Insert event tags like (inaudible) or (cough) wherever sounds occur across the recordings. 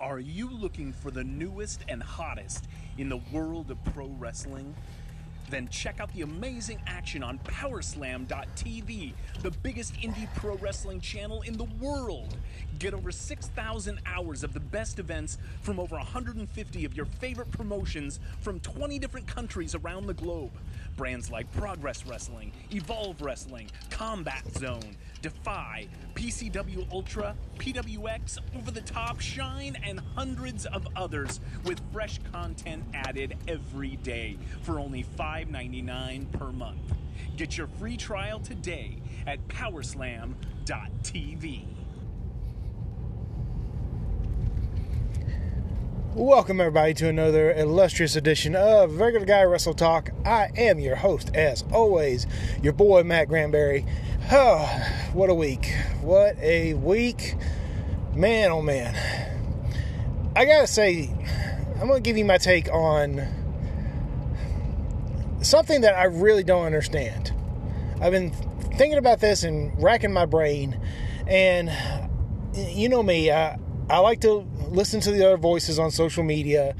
Are you looking for the newest and hottest in the world of pro wrestling? Then check out the amazing action on Powerslam.tv, the biggest indie pro wrestling channel in the world. Get over 6,000 hours of the best events from over 150 of your favorite promotions from 20 different countries around the globe. Brands like Progress Wrestling, Evolve Wrestling, Combat Zone, Defy, PCW Ultra, PWX, Over the Top, Shine, and hundreds of others with fresh content added every day for only $5.99 per month. Get your free trial today at powerslam.tv. Welcome, everybody, to another illustrious edition of Regular Guy Wrestle Talk. I am your host, as always, your boy, Matt Granberry. Oh, what a week. What a week. Man, oh man. I gotta say, I'm gonna give you my take on something that I really don't understand. I've been thinking about this and racking my brain, and you know me, I, I like to listen to the other voices on social media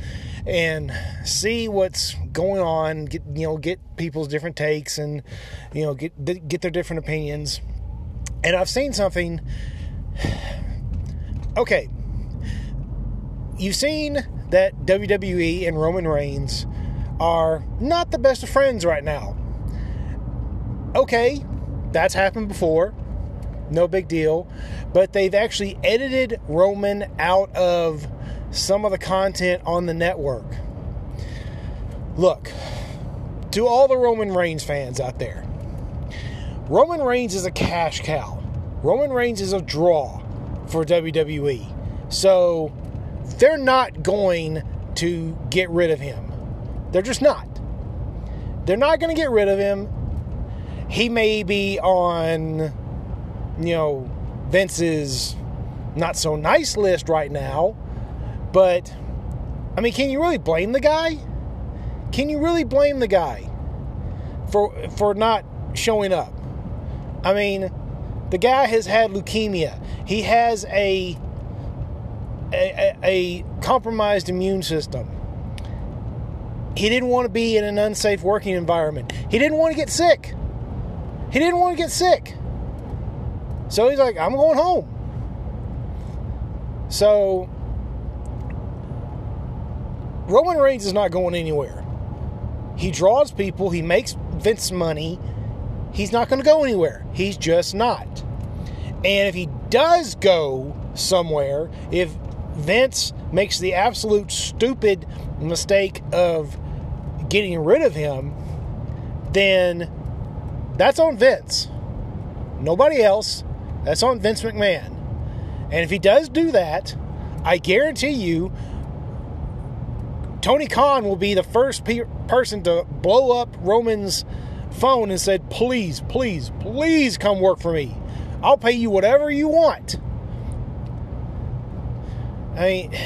and see what's going on get you know get people's different takes and you know get get their different opinions. And i've seen something. Okay. You've seen that WWE and Roman Reigns are not the best of friends right now. Okay. That's happened before no big deal. But they've actually edited Roman out of some of the content on the network. Look, to all the Roman Reigns fans out there, Roman Reigns is a cash cow. Roman Reigns is a draw for WWE. So they're not going to get rid of him. They're just not. They're not going to get rid of him. He may be on you know, Vince's not so nice list right now. But, I mean, can you really blame the guy? Can you really blame the guy for for not showing up? I mean, the guy has had leukemia. He has a a, a compromised immune system. He didn't want to be in an unsafe working environment. He didn't want to get sick. He didn't want to get sick. So he's like, I'm going home. So Roman Reigns is not going anywhere. He draws people, he makes Vince money. He's not going to go anywhere. He's just not. And if he does go somewhere, if Vince makes the absolute stupid mistake of getting rid of him, then that's on Vince. Nobody else. That's on Vince McMahon. And if he does do that, I guarantee you, Tony Khan will be the first pe- person to blow up Roman's phone and said, "Please, please, please come work for me. I'll pay you whatever you want." I mean, (sighs)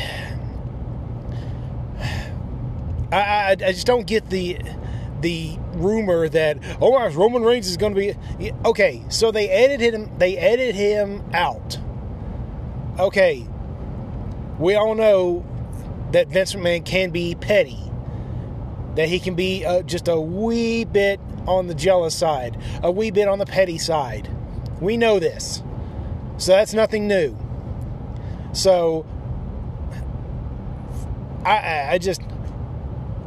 I, I, I just don't get the the rumor that oh my Roman Reigns is going to be okay. So they edited him. They edited him out. Okay, we all know that Vince McMahon can be petty. That he can be uh, just a wee bit on the jealous side, a wee bit on the petty side. We know this, so that's nothing new. So I, I just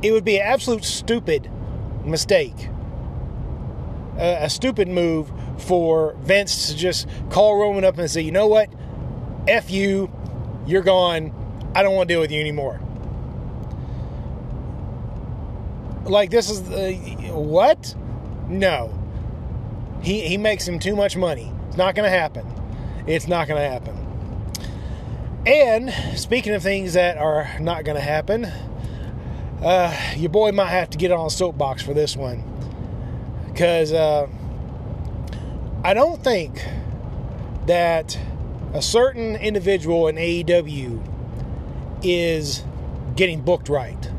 it would be absolute stupid mistake. A, a, stupid move for Vince to just call Roman up and say, you know what? F you. You're gone. I don't want to deal with you anymore. Like, this is uh, what? No. He, he makes him too much money. It's not going to happen. It's not going to happen. And speaking of things that are not going to happen, uh, your boy might have to get on a soapbox for this one. Because uh, I don't think that a certain individual in AEW is getting booked right.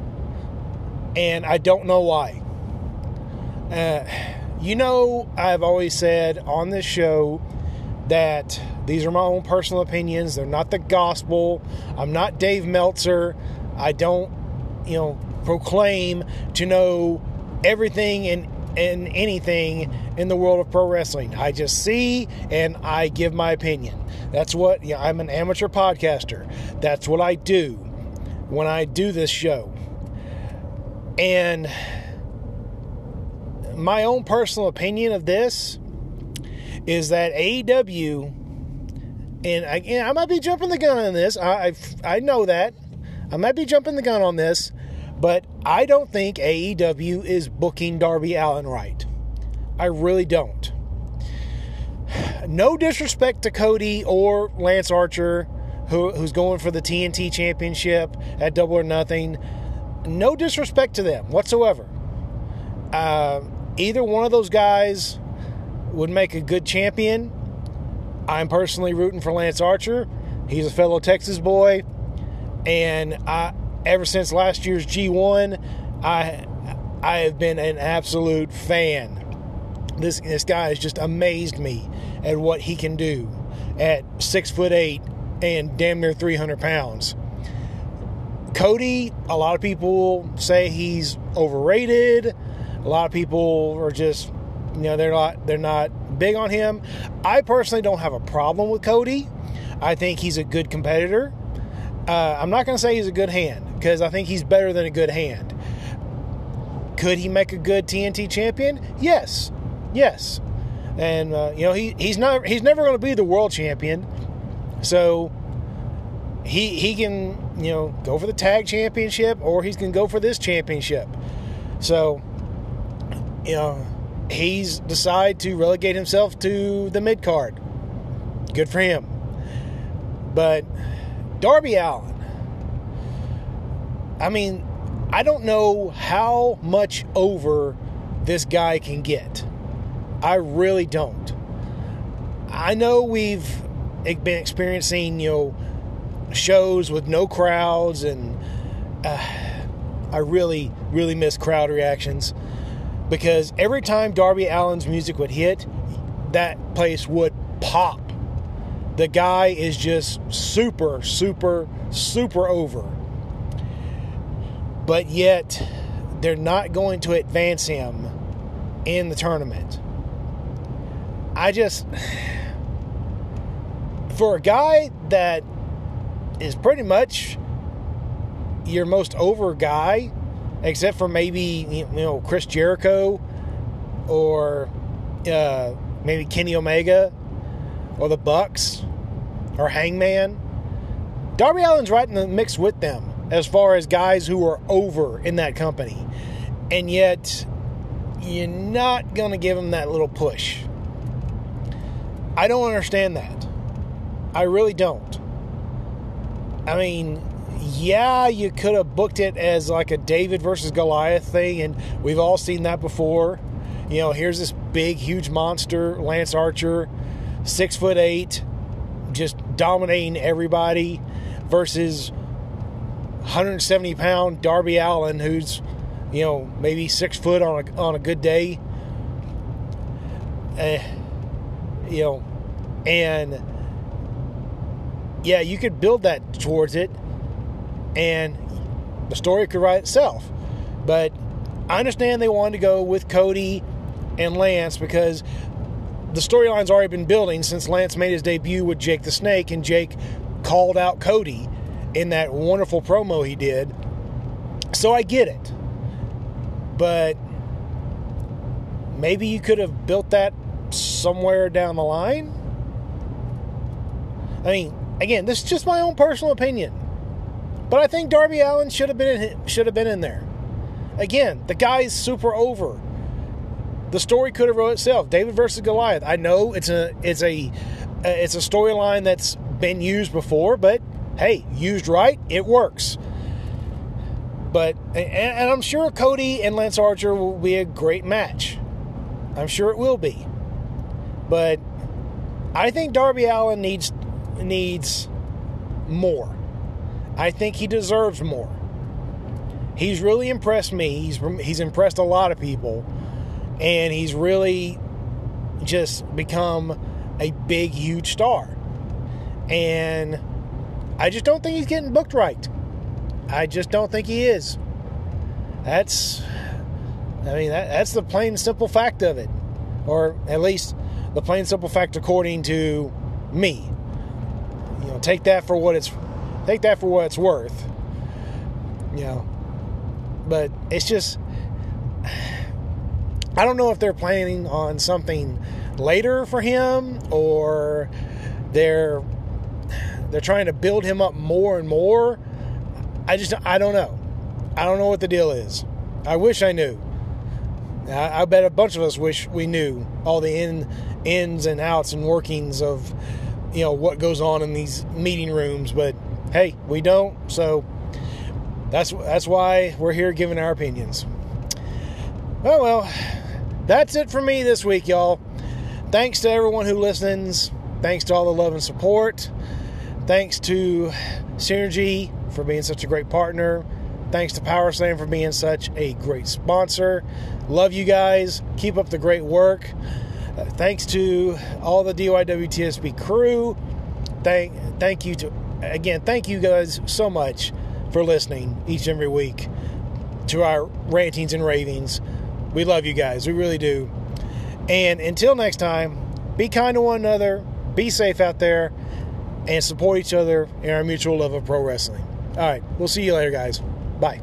And I don't know why. Uh, you know, I've always said on this show that these are my own personal opinions. They're not the gospel. I'm not Dave Meltzer. I don't, you know, proclaim to know everything and and anything in the world of pro wrestling. I just see and I give my opinion. That's what yeah, I'm an amateur podcaster. That's what I do when I do this show. And my own personal opinion of this is that AEW, and again, I might be jumping the gun on this. I, I, I know that. I might be jumping the gun on this, but I don't think AEW is booking Darby Allin right. I really don't. No disrespect to Cody or Lance Archer, who, who's going for the TNT Championship at Double or Nothing. No disrespect to them whatsoever. Uh, either one of those guys would make a good champion. I'm personally rooting for Lance Archer. He's a fellow Texas boy, and I ever since last year's G1, I I have been an absolute fan. This this guy has just amazed me at what he can do at six foot eight and damn near 300 pounds. Cody, a lot of people say he's overrated. A lot of people are just, you know, they're not they're not big on him. I personally don't have a problem with Cody. I think he's a good competitor. Uh, I'm not going to say he's a good hand because I think he's better than a good hand. Could he make a good TNT champion? Yes, yes. And uh, you know he he's not he's never going to be the world champion. So he he can you know go for the tag championship or he's going to go for this championship. So you know he's decided to relegate himself to the mid card. Good for him. But Darby Allin, I mean, I don't know how much over this guy can get. I really don't. I know we've been experiencing, you know, shows with no crowds, and uh, I really, really miss crowd reactions because every time Darby Allin's music would hit, that place would pop. The guy is just super, super, super over. But yet, they're not going to advance him in the tournament. I just. For a guy that is pretty much your most over guy, except for maybe you know Chris Jericho or uh, maybe Kenny Omega or the Bucks or Hangman. Darby Allin's right in the mix with them as far as guys who are over in that company, and yet you're not gonna give them that little push. I don't understand that. I really don't. I mean, yeah, you could have booked it as like a David versus Goliath thing, and we've all seen that before. You know, here's this big, huge monster, Lance Archer, six foot eight, just dominating everybody, versus 170 pound Darby Allin, who's, you know, maybe six foot on a, on a good day. Uh, you know, and yeah, you could build that towards it and the story could write itself. But I understand they wanted to go with Cody and Lance because the storyline's already been building since Lance made his debut with Jake the Snake, and Jake called out Cody in that wonderful promo he did. So I get it. But maybe you could have built that somewhere down the line. I mean, again, this is just my own personal opinion. But I think Darby Allin should have been in, should have been in there. Again, the guy's super over. The story could have wrote itself. David versus Goliath. I know it's a it's a uh, it's a storyline that's been used before, but hey, used right, it works. But and, I'm sure Cody and Lance Archer will be a great match. I'm sure it will be. But I think Darby Allin needs needs more. I think he deserves more. He's really impressed me. He's he's impressed a lot of people, and he's really just become a big, huge star. And I just don't think he's getting booked right. I just don't think he is. That's, I mean, that, that's the plain simple fact of it. Or at least the plain simple fact according to me. You know, take that for what it's, take that for what it's worth. You know, but it's just, I don't know if they're planning on something later for him or they're they're trying to build him up more and more. I just I don't know. I don't know what the deal is. I wish I knew. I, I bet a bunch of us wish we knew all the in, ins and outs and workings of you know what goes on in these meeting rooms, but hey, we don't. So that's that's why we're here giving our opinions. Oh well, that's it for me this week, y'all. Thanks to everyone who listens. Thanks to all the love and support. Thanks to Synergy for being such a great partner. Thanks to Power Slam for being such a great sponsor. Love you guys. Keep up the great work. Uh, thanks to all the DYWTSB crew. Thank thank you to again, thank you guys so much for listening each and every week to our rantings and ravings. We love you guys. We really do. And until next time, be kind to one another, be safe out there, and support each other in our mutual love of pro wrestling. All right, we'll see you later, guys. Bye.